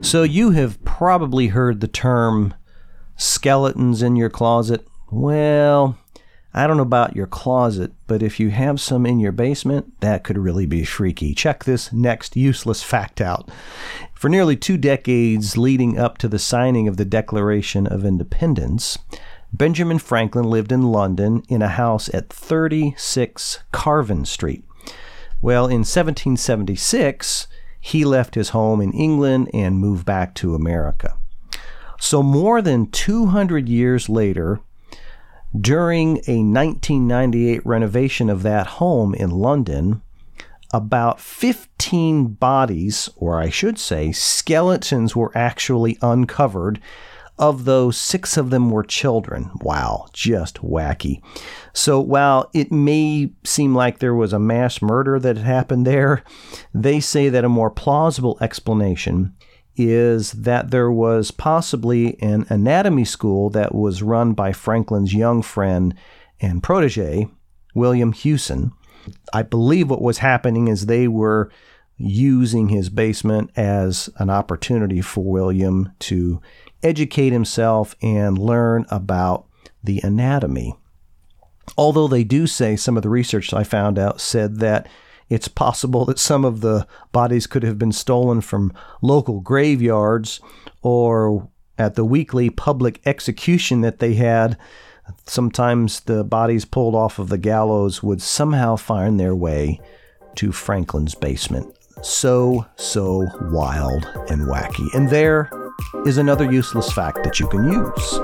So, you have probably heard the term skeletons in your closet. Well, I don't know about your closet, but if you have some in your basement, that could really be freaky. Check this next useless fact out. For nearly two decades leading up to the signing of the Declaration of Independence, Benjamin Franklin lived in London in a house at 36 Craven Street. Well, in 1776, he left his home in England and moved back to America. So, more than 200 years later, during a 1998 renovation of that home in London, about 15 bodies, or I should say, skeletons, were actually uncovered of those, six of them were children. Wow, just wacky. So while it may seem like there was a mass murder that had happened there, they say that a more plausible explanation is that there was possibly an anatomy school that was run by Franklin's young friend and protege, William Hewson. I believe what was happening is they were using his basement as an opportunity for William to educate himself and learn about the anatomy. Although they do say some of the research I found out said that it's possible that some of the bodies could have been stolen from local graveyards or at the weekly public execution that they had. Sometimes the bodies pulled off of the gallows would somehow find their way to Franklin's basement. So, so wild and wacky. And there is another useless fact that you can use.